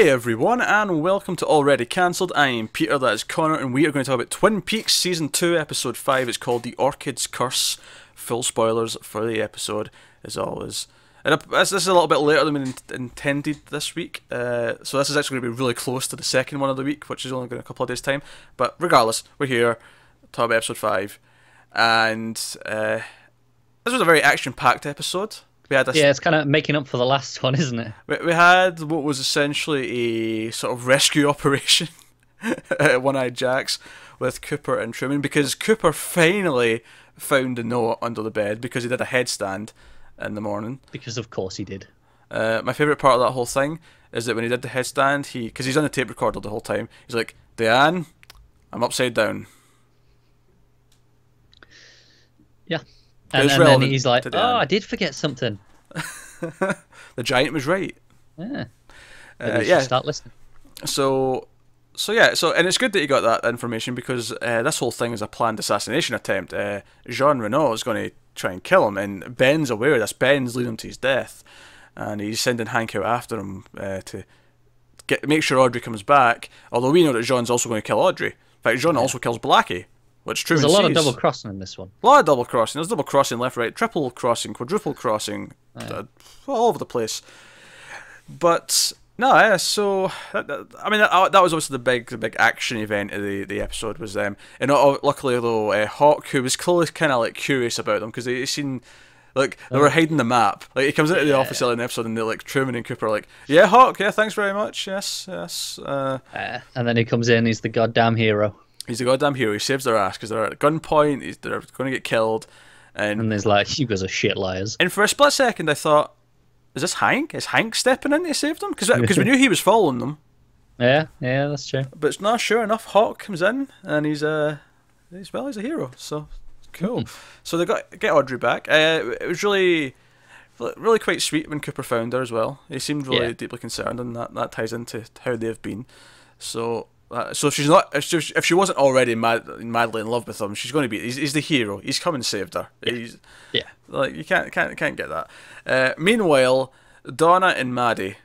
Hey everyone, and welcome to Already Cancelled. I am Peter, that is Connor, and we are going to talk about Twin Peaks Season 2, Episode 5. It's called The Orchid's Curse. Full spoilers for the episode, as always. And this is a little bit later than we intended this week, uh, so this is actually going to be really close to the second one of the week, which is only going a couple of days' time. But regardless, we're here, talk about Episode 5. And uh, this was a very action packed episode. We had a Yeah, it's kind of making up for the last one, isn't it? we, we had what was essentially a sort of rescue operation at One Eyed Jacks with Cooper and Truman because Cooper finally found a note under the bed because he did a headstand in the morning. Because of course he did. Uh, my favourite part of that whole thing is that when he did the headstand, he because he's on the tape recorder the whole time, he's like, Diane, I'm upside down. Yeah. And, and then he's like, to "Oh, end." I did forget something." The giant was right. Yeah. Uh, Maybe we should yeah. Start listening. So, so yeah, so and it's good that you got that information because uh, this whole thing is a planned assassination attempt. Uh, Jean Renault is going to try and kill him, and Ben's aware of this. Ben's leading him to his death, and he's sending Hank out after him uh, to get make sure Audrey comes back. Although we know that Jean's also going to kill Audrey. In fact, Jean also kills Blackie, which There's a lot of double crossing in this one. A lot of double crossing. There's double crossing left, right, triple crossing, quadruple crossing, uh, all over the place. But no, yeah. So that, that- I mean, that, that was also the big, the big action event of the, the episode was them. and uh, luckily though, uh, Hawk, who was clearly kind of like curious about them because they seen. Like they were hiding the map. Like he comes into the office early in the episode, and they're like Truman and Cooper are like, "Yeah, Hawk, yeah, thanks very much, yes, yes." Uh, Uh, and then he comes in, he's the goddamn hero. He's a goddamn hero. He saves their ass because they're at gunpoint. He's, they're going to get killed, and And there's like, you guys are shit liars. And for a split second, I thought, is this Hank? Is Hank stepping in to save them? Because we knew he was following them. Yeah, yeah, that's true. But it's not sure enough. Hawk comes in and he's uh, he's well, he's a hero. So cool. So they got get Audrey back. Uh, it was really, really quite sweet when Cooper found her as well. He seemed really Yeah. deeply concerned, and that that ties into how they've been. So. Uh, so if she's not, if she, if she wasn't already mad, madly in love with him, she's going to be. He's, he's the hero. He's come and saved her. He's, Yeah. like you can't can't can't get that. Uh, meanwhile, Donna and Maddie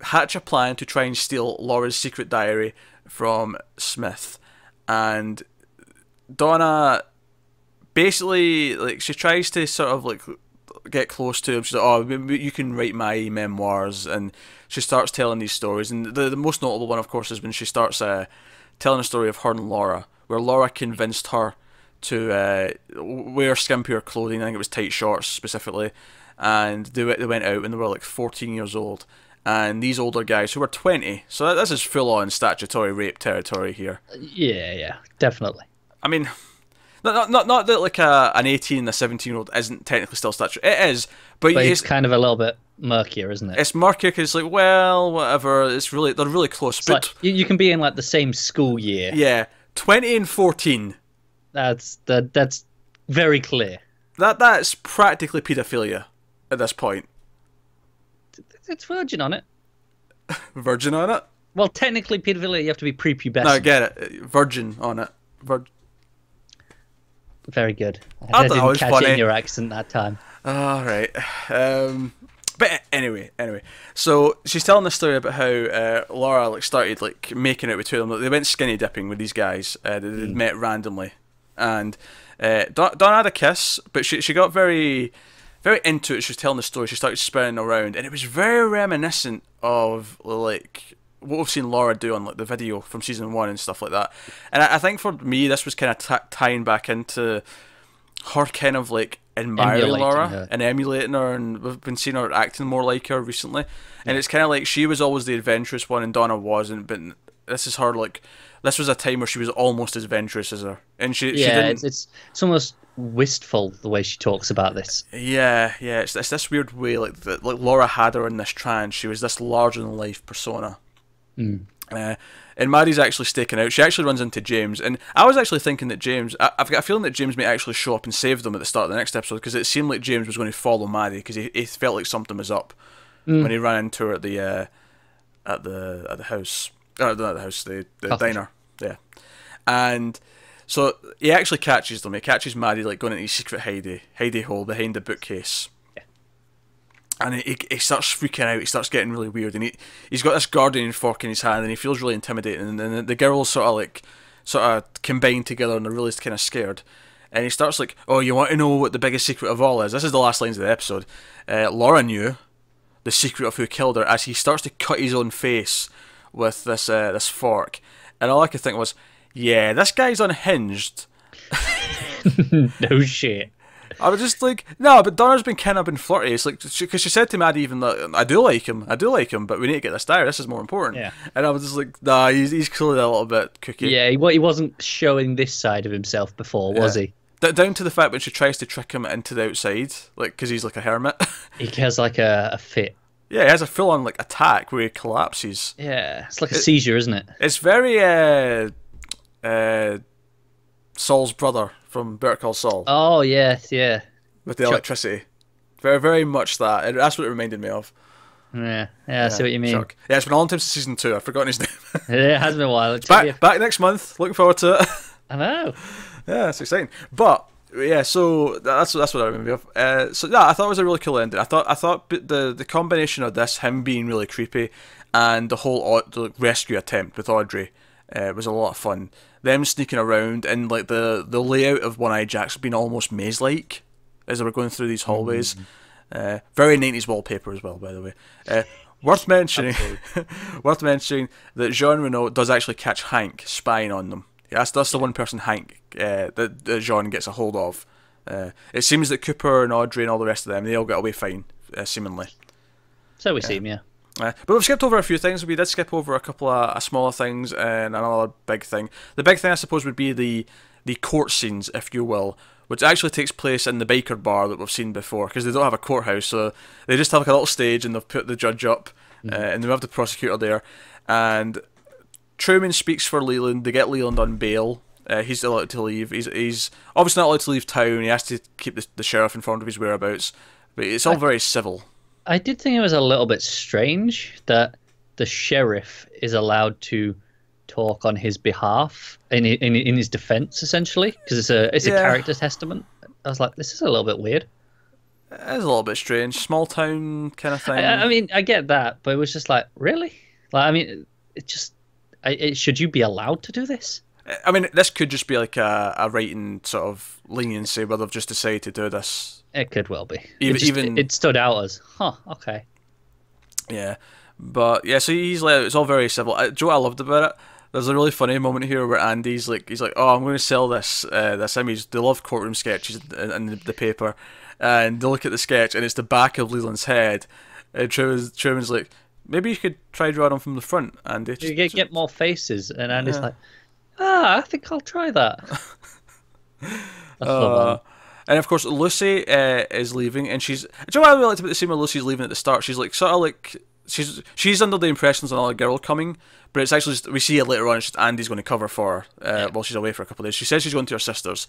hatch a plan to try and steal Laura's secret diary from Smith, and Donna basically like she tries to sort of like get close to him. She's like, "Oh, you can write my memoirs," and she starts telling these stories. And the the most notable one, of course, is when she starts uh, telling a story of her and Laura, where Laura convinced her to uh, wear skimpier clothing. I think it was tight shorts specifically, and they went- they went out and they were like 14 years old. And these older guys who were 20, so that- this is full on statutory rape territory here. Yeah, yeah, definitely. I mean, not not not, not that like a an 18 and a 17 year old isn't technically still statutory. It is, but, But it's kind of a little bit murkier, isn't it? it's murkier because like well whatever. It's really they're really close. It's but like, you, you can be in like the same school year. yeah, 20 and 14. That's that. That's very clear. That that's practically paedophilia at this point. It's virgin on it. Virgin on it. Well, technically, pedophilia, you have to be prepubescent. No, I get it. Virgin on it. Vir- Very good. I I, didn't catch funny. it in your accent that time. All right. Um, but anyway, anyway. So she's telling the story about how uh, Laura like started like making out with two of them. They went skinny dipping with these guys. Uh, they they'd met randomly, and uh, Don, Don had a kiss, but she she got very very into it. She was telling the story. She started spinning around, and it was very reminiscent of like what we've seen Laura do on like the video from season one and stuff like that. And I, I think for me, this was kind of t- tying back into her kind of like admiring Laura her. and emulating her, and we've been seeing her acting more like her recently. And it's kind of like she was always the adventurous one, and Donna wasn't. But this is her like this was a time where she was almost as adventurous as her, and she she Yeah, didn't. it's, it's it's almost wistful the way she talks about this. Yeah, yeah, it's, it's this weird way like that. Like Laura had her in this trance. She was this larger than life persona. Uh, and Maddie's actually staking out. She actually runs into James, and I was actually thinking that James. I, I've got a feeling that James may actually show up and save them at the start of the next episode because it seemed like James was going to follow Maddie because he, he felt like something was up when he ran into her at the uh, at the at the house. Or not the house, the, the diner. Yeah, and so he actually catches them. He catches Maddie like going into his secret hidey hidey hole behind the bookcase. And he, he starts freaking out. He starts getting really weird, and he he's got this gardening fork in his hand, and he feels really intimidating. And then the girls sort of like sort of combine together, and they're really kind of scared. And he starts like, "Oh, you want to know what the biggest secret of all is?" This is the last lines of the episode. Uh, Laura knew the secret of who killed her as he starts to cut his own face with this uh, this fork, and all I could think was, "Yeah, this guy's unhinged." no shit. I was just like, no, but Donna's been kind of been flirty. It's like, because she, she, said to Maddie even that I do like him, I do like him, but we need to get this diary. This is more important. Yeah. And I was just like, nah, he's, he's clearly a little bit cookie. Yeah, he, he wasn't showing this side of himself before, was yeah. he? down to the fact when she tries to trick him into the outside, like because he's like a hermit. he has like a, a fit. Yeah, he has a full on like attack where he collapses. Yeah, it's like a it, seizure, isn't it? It's very uh, uh, Saul's brother from Better Call Saul. Oh yes, yeah. With the Chuck. electricity, very very much that. That's what it reminded me of. Yeah, yeah, I see what you mean. Chuck. Yeah, it's been a long time since season two. I've forgotten his name. yeah, it has been a while. back, back next month. Looking forward to it. I know. Yeah, it's exciting. But yeah, so that's that's what I remember of. Uh, so yeah, I thought it was a really cool ending. I thought I thought the the combination of this, him being really creepy, and the whole the rescue attempt with Audrey, uh, was a lot of fun. Them sneaking around and like the the layout of One Eye Jacks being almost maze like as they were going through these hallways. Mm-hmm. Uh, very nineties wallpaper as well, by the way. Uh, worth mentioning, worth mentioning that Jean Renault does actually catch Hank spying on them. That's that's the one person Hank uh, that, that Jean gets a hold of. Uh, it seems that Cooper and Audrey and all the rest of them they all get away fine, uh, seemingly. So we seem, yeah. Uh, but we've skipped over a few things. We did skip over a couple of uh, smaller things and another big thing. The big thing, I suppose, would be the the court scenes, if you will, which actually takes place in the Baker Bar that we've seen before, because they don't have a courthouse, so they just have like a little stage and they've put the judge up, mm-hmm. uh, and they have the prosecutor there, and Truman speaks for Leland. They get Leland on bail. Uh, he's allowed to leave. He's he's obviously not allowed to leave town. He has to keep the, the sheriff informed of his whereabouts, but it's all very civil. I did think it was a little bit strange that the sheriff is allowed to talk on his behalf in in, in his defense essentially because it's a it's yeah. a character testament. I was like, this is a little bit weird. It's a little bit strange, small town kind of thing. I, I, mean, I get that, but it was just like, really? Like, I mean, it just, I, it, should you be allowed to do this? I mean, this could just be like a, a writing sort of leniency where they've just decided to do this. It could well be. Even, it, just, even it stood out as, huh, okay. Yeah, but yeah, so he's like, it's all very civil. Uh, Joe, I loved about it there's a really funny moment here where Andy's like, he's like, "Oh, I'm going to sell this uh, this image." They love courtroom sketches in, in the, the, paper, and they look at the sketch, and it's the back of Leland's head. And Truman's, Truman's like, "Maybe you could try drawing them from the front, Andy." Just, you get, get more faces, and Andy's yeah. like, "Ah, I think I'll try that." uh, and of course, Lucy uh, is leaving, and she's. Do you know what I really liked about the scene where Lucy's leaving at the start? She's like sort of like she's she's under the impression there's another girl coming, but it's actually just, we see it later on. It's just Andy's going to cover for her uh, yeah. while she's away for a couple of days. She says she's going to her sister's,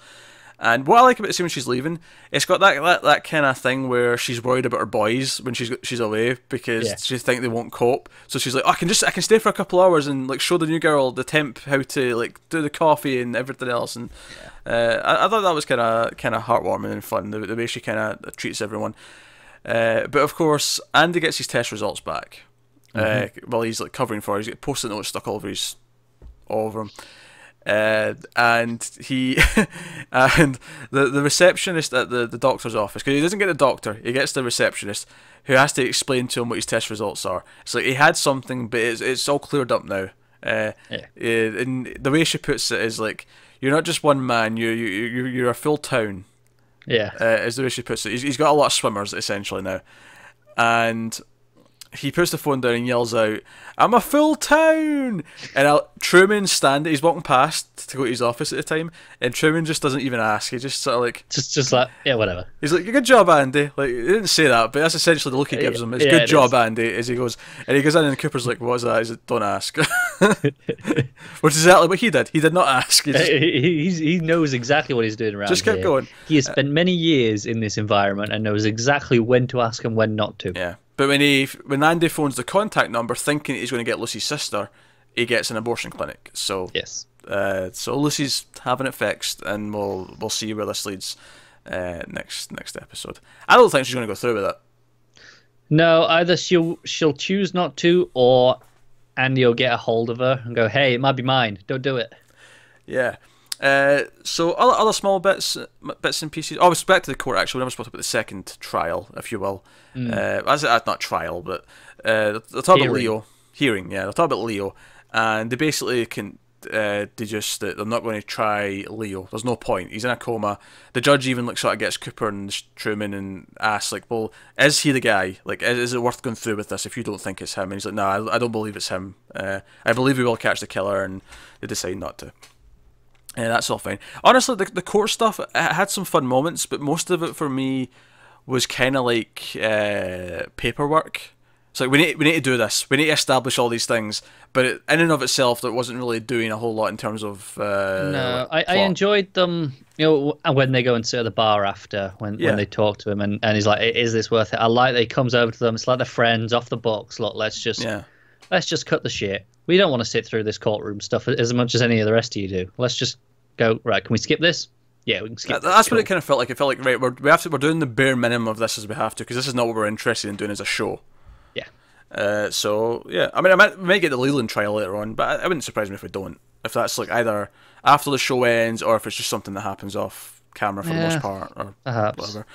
and what I like about the scene when she's leaving, it's got that that, that kind of thing where she's worried about her boys when she's she's away because yeah. she think they won't cope. So she's like, oh, I can just I can stay for a couple hours and like show the new girl the temp how to like do the coffee and everything else. And yeah. uh, I, I thought that was kind of kind of heartwarming and fun the, the way she kind of treats everyone. Uh, but of course, Andy gets his test results back mm-hmm. uh, while he's like covering for. Her. He's got post-it notes stuck all over his, all over him. Uh, and he and the the receptionist at the, the doctor's office because he doesn't get the doctor he gets the receptionist who has to explain to him what his test results are. So he had something but it's, it's all cleared up now. Uh, yeah. Uh, and the way she puts it is like you're not just one man you you you you're a full town. Yeah. Uh, is the way she puts it. He's, he's got a lot of swimmers essentially now. And he puts the phone down and yells out, "I'm a full town!" And I'll, Truman stand. He's walking past to go to his office at the time, and Truman just doesn't even ask. He just sort of like just just like yeah, whatever. He's like, "Good job, Andy." Like he didn't say that, but that's essentially the look he gives him. It's yeah, good it job, is. Andy. As he goes, and he goes in, and Cooper's like, "What is that?" He's like, "Don't ask." Which is exactly what he did. He did not ask. He, just, he, he knows exactly what he's doing around. Just kept here. going. He has uh, spent many years in this environment and knows exactly when to ask and when not to. Yeah. But when he when Andy phones the contact number, thinking he's going to get Lucy's sister, he gets an abortion clinic. So yes, uh, so Lucy's having it fixed, and we'll we'll see where this leads uh, next next episode. I don't think she's going to go through with it. No, either she'll she'll choose not to, or Andy will get a hold of her and go, "Hey, it might be mine. Don't do it." Yeah. Uh, so other, other small bits bits and pieces. Oh, back to the court. Actually, we never spoke about the second trial, if you will. Mm. Uh, that's, that's not trial, but uh, they talk about Leo hearing. Yeah, they talk about Leo, and they basically can uh, they just they're not going to try Leo. There's no point. He's in a coma. The judge even looks like sort of gets Cooper and Truman and asks like, "Well, is he the guy? Like, is, is it worth going through with this if you don't think it's him?" And he's like, "No, I, I don't believe it's him. Uh, I believe we will catch the killer," and they decide not to. And that's all fine. Honestly, the the court stuff had some fun moments, but most of it for me was kind of like uh, paperwork. It's like we need we need to do this. We need to establish all these things, but it, in and of itself, that wasn't really doing a whole lot in terms of. Uh, no, I, I enjoyed them. You know, when they go and sit at the bar after, when yeah. when they talk to him, and, and he's like, "Is this worth it?" I like that he comes over to them. It's like they're friends off the box. Look, let's just yeah. let's just cut the shit. We don't want to sit through this courtroom stuff as much as any of the rest of you do. Let's just go. Right? Can we skip this? Yeah, we can skip. That's cool. what it kind of felt like. It felt like right, we're we have to, we're doing the bare minimum of this as we have to because this is not what we're interested in doing as a show. Yeah. Uh, so yeah, I mean, I might, we might get the Leland trial later on, but it wouldn't surprise me if we don't. If that's like either after the show ends or if it's just something that happens off camera for yeah, the most part or perhaps. whatever.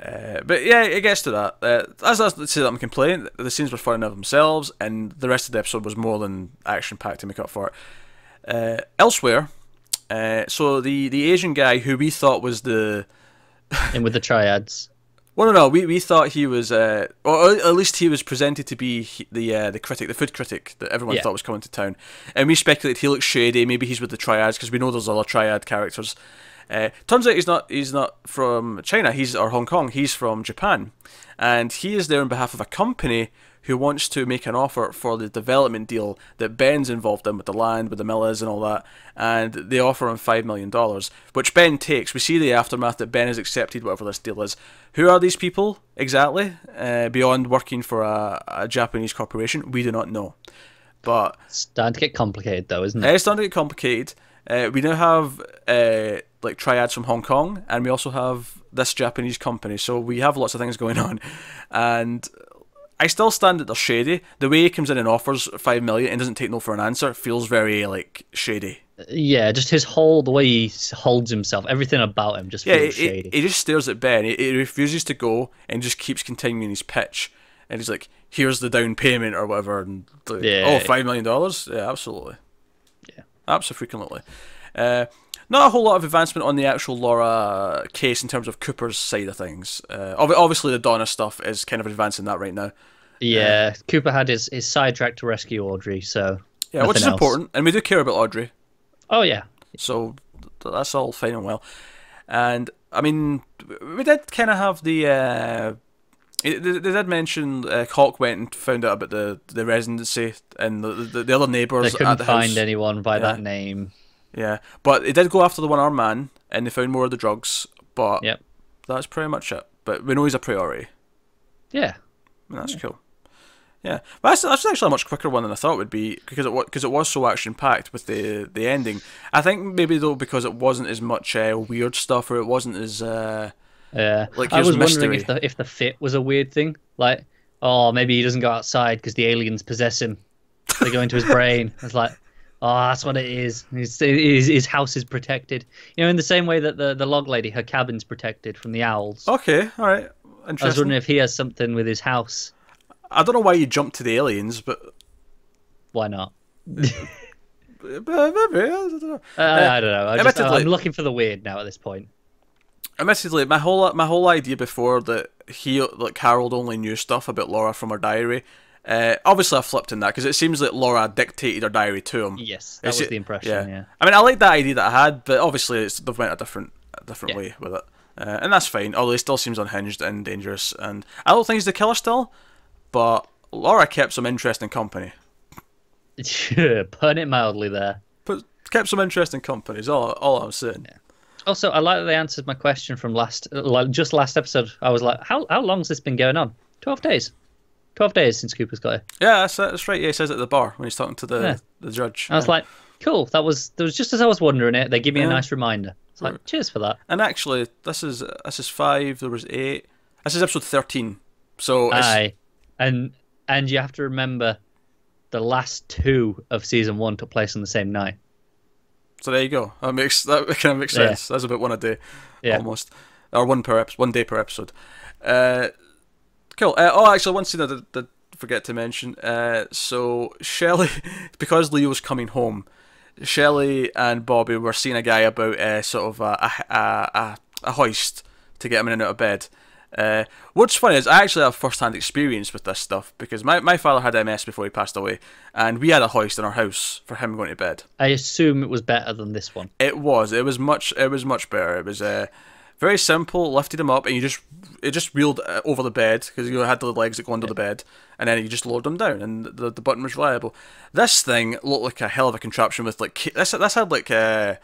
Uh, but yeah, it gets to that. Uh, as I say that I'm complaining, the scenes were fun of themselves, and the rest of the episode was more than action packed to make up for it. Uh, elsewhere, uh, so the the Asian guy who we thought was the in with the triads. Well, no, no. We, we thought he was, uh, or at least he was presented to be the uh, the critic, the food critic that everyone yeah. thought was coming to town. And we speculated he looks shady. Maybe he's with the triads because we know there's other triad characters. Uh, turns out he's not. He's not from China. He's or Hong Kong. He's from Japan, and he is there on behalf of a company who wants to make an offer for the development deal that Ben's involved in with the land, with the mill is, and all that. And they offer him $5 million, which Ben takes. We see the aftermath that Ben has accepted whatever this deal is. Who are these people exactly? Uh, beyond working for a, a Japanese corporation, we do not know. But it's starting to get complicated, though, isn't it? It's starting to get complicated. Uh, we now have uh, like triads from Hong Kong, and we also have this Japanese company. So we have lots of things going on, and I still stand that they're shady. The way he comes in and offers five million and doesn't take no for an answer feels very like shady. Yeah, just his whole the way he holds himself, everything about him just feels yeah, shady. He, he just stares at Ben. He, he, refuses to go and just keeps continuing his pitch. And he's like, "Here's the down payment or whatever." And like, yeah, oh, five million dollars? Yeah, absolutely. Yeah, absolutely. Uh, not a whole lot of advancement on the actual Laura case in terms of Cooper's side of things. Uh, obviously, the Donna stuff is kind of advancing that right now. Yeah, uh, Cooper had his, his sidetrack to rescue Audrey, so. Yeah, which is else. important, and we do care about Audrey. Oh, yeah. So that's all fine and well. And, I mean, we did kind of have the. Uh, they, did mention uh, Hawk went and found out about the the residency and the the, the other neighbours. They couldn't the find house. anyone by yeah. that name. Yeah, but they did go after the one armed man, and they found more of the drugs. But yep. that's pretty much it. But we know he's a priori. Yeah, and that's yeah. cool. Yeah, but that's, that's actually a much quicker one than I thought it would be because it because it was so action packed with the the ending. I think maybe though because it wasn't as much uh, weird stuff or it wasn't as uh, yeah. Like I was mystery. wondering if the if the fit was a weird thing. Like, oh, maybe he doesn't go outside because the aliens possess him. They go into his brain. It's like, Oh, that's what it is. His, his, his, house is protected. You know, in the same way that the, the log lady, her cabin's protected from the owls. Okay, all right. Interesting. I was wondering if he has something with his house. I don't know why you jumped to the aliens, but why not? Maybe, I don't know. Uh, I don't know. I just, I'm looking for the weird now at this point. Admittedly, my whole my whole idea before that he like Harold only knew stuff about Laura from her diary uh, obviously, I flipped in that because it seems like Laura dictated her diary to him. Yes, that it's, was the impression. Yeah. yeah. I mean, I like that idea that I had, but obviously, it's, they've went a different, a different yeah. way with it, uh, and that's fine. Although he still seems unhinged and dangerous, and I don't think he's the killer still, but Laura kept some interesting company. Sure, Put it mildly there. But kept some interesting company. Is all, all I'm saying. Yeah. Also, I like that they answered my question from last, like just last episode. I was like, how how long's this been going on? Twelve days. 12 days since Cooper's got it. Yeah, that's, that's right. Yeah, he says it at the bar when he's talking to the, yeah. the judge. I was yeah. like, cool. That was, that was just as I was wondering it. They give me yeah. a nice reminder. It's like, cheers for that. And actually, this is this is five. There was eight. This is episode thirteen. So Aye, and and you have to remember, the last two of season one took place on the same night. so there you go. That makes that kind of makes sense. That's about one a day, almost, or one per ep- one day per episode. Uh, cool. Uh, oh, actually, one scene I did, did forget to mention. Uh, so Shelley, because Leo was coming home, Shelley and Bobby were seeing a guy about uh, sort of a, a, a, a hoist to get him in and out of bed. Uh, what's funny is I actually have first-hand experience with this stuff because my, my father had MS before he passed away, and we had a hoist in our house for him going to bed. I assume it was better than this one. It was. It was much. It was much better. It was uh, very simple. Lifted him up, and you just it just wheeled uh, over the bed because you had the legs that go under the bed, and then you just lowered them down, and the the button was reliable. This thing looked like a hell of a contraption with like this. This had like a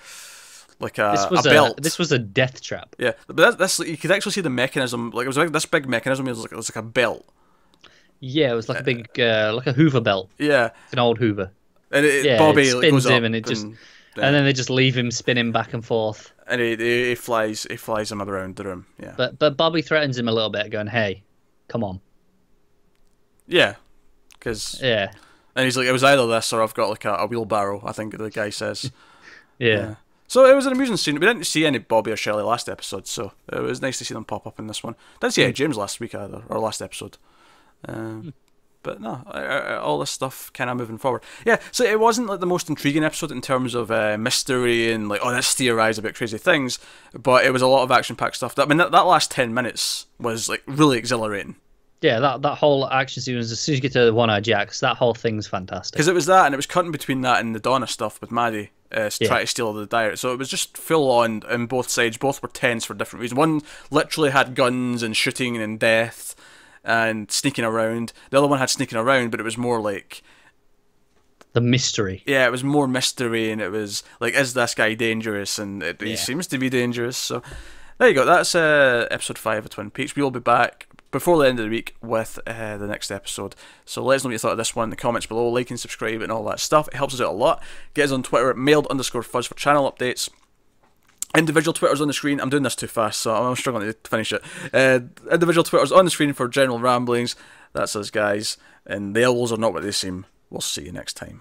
like a, This was a a, belt. this was a death trap. yeah, but that, that's you could actually see the mechanism. Like it was like this big mechanism. It was like it was like a belt. Yeah, it was like a big, uh, like a Hoover belt, Yeah, an old Hoover. and it, Yeah, Bobby it spins goes him up and it just- and, And then they just leave him spinning back and forth. and he, flies he flies him around the room. Yeah, But but Bobby threatens him a little bit, going, "Hey, come on." yeah, because Yeah, And he's like, it was either this or I've got like a, a wheelbarrow, I think the guy says. yeah. So it was an amusing scene. We didn't see any Bobby or Shelley last episode, so it was nice to see them pop up in this one. Didn't see any James last week either, or last episode. Um, but no, all this stuff kind of moving forward. Yeah, so it wasn't like the most intriguing episode in terms of uh, mystery and like, oh, let's theorize about crazy things, but it was a lot of action packed stuff. I mean, that, that last 10 minutes was like really exhilarating. Yeah, that that whole action sequence. As soon as you get to the One Eye Jacks, that whole thing's fantastic. Because it was that, and it was cutting between that and the Donna stuff with Maddie uh, Yeah. trying to steal the diary. So it was just full on on both sides. Both were tense for different reasons. One literally had guns and shooting and death and sneaking around. The other one had sneaking around, but it was more like The mystery. yeah, it was more mystery, and it was like, is this guy dangerous? And it, he seems to be dangerous. So there you go. That's uh, episode five of Twin Peaks. We will be back before the end of the week with uh, the next episode. So let us know what you thought of this one in the comments below. Like and subscribe and all that stuff. It helps us out a lot. Get us on Twitter at mailed underscore fuzz for channel updates. Individual Twitters on the screen. I'm doing this too fast, so I'm struggling to finish it. Uh, individual Twitters on the screen for general ramblings. That's us, guys. And the owls are not what they seem. We'll see you next time.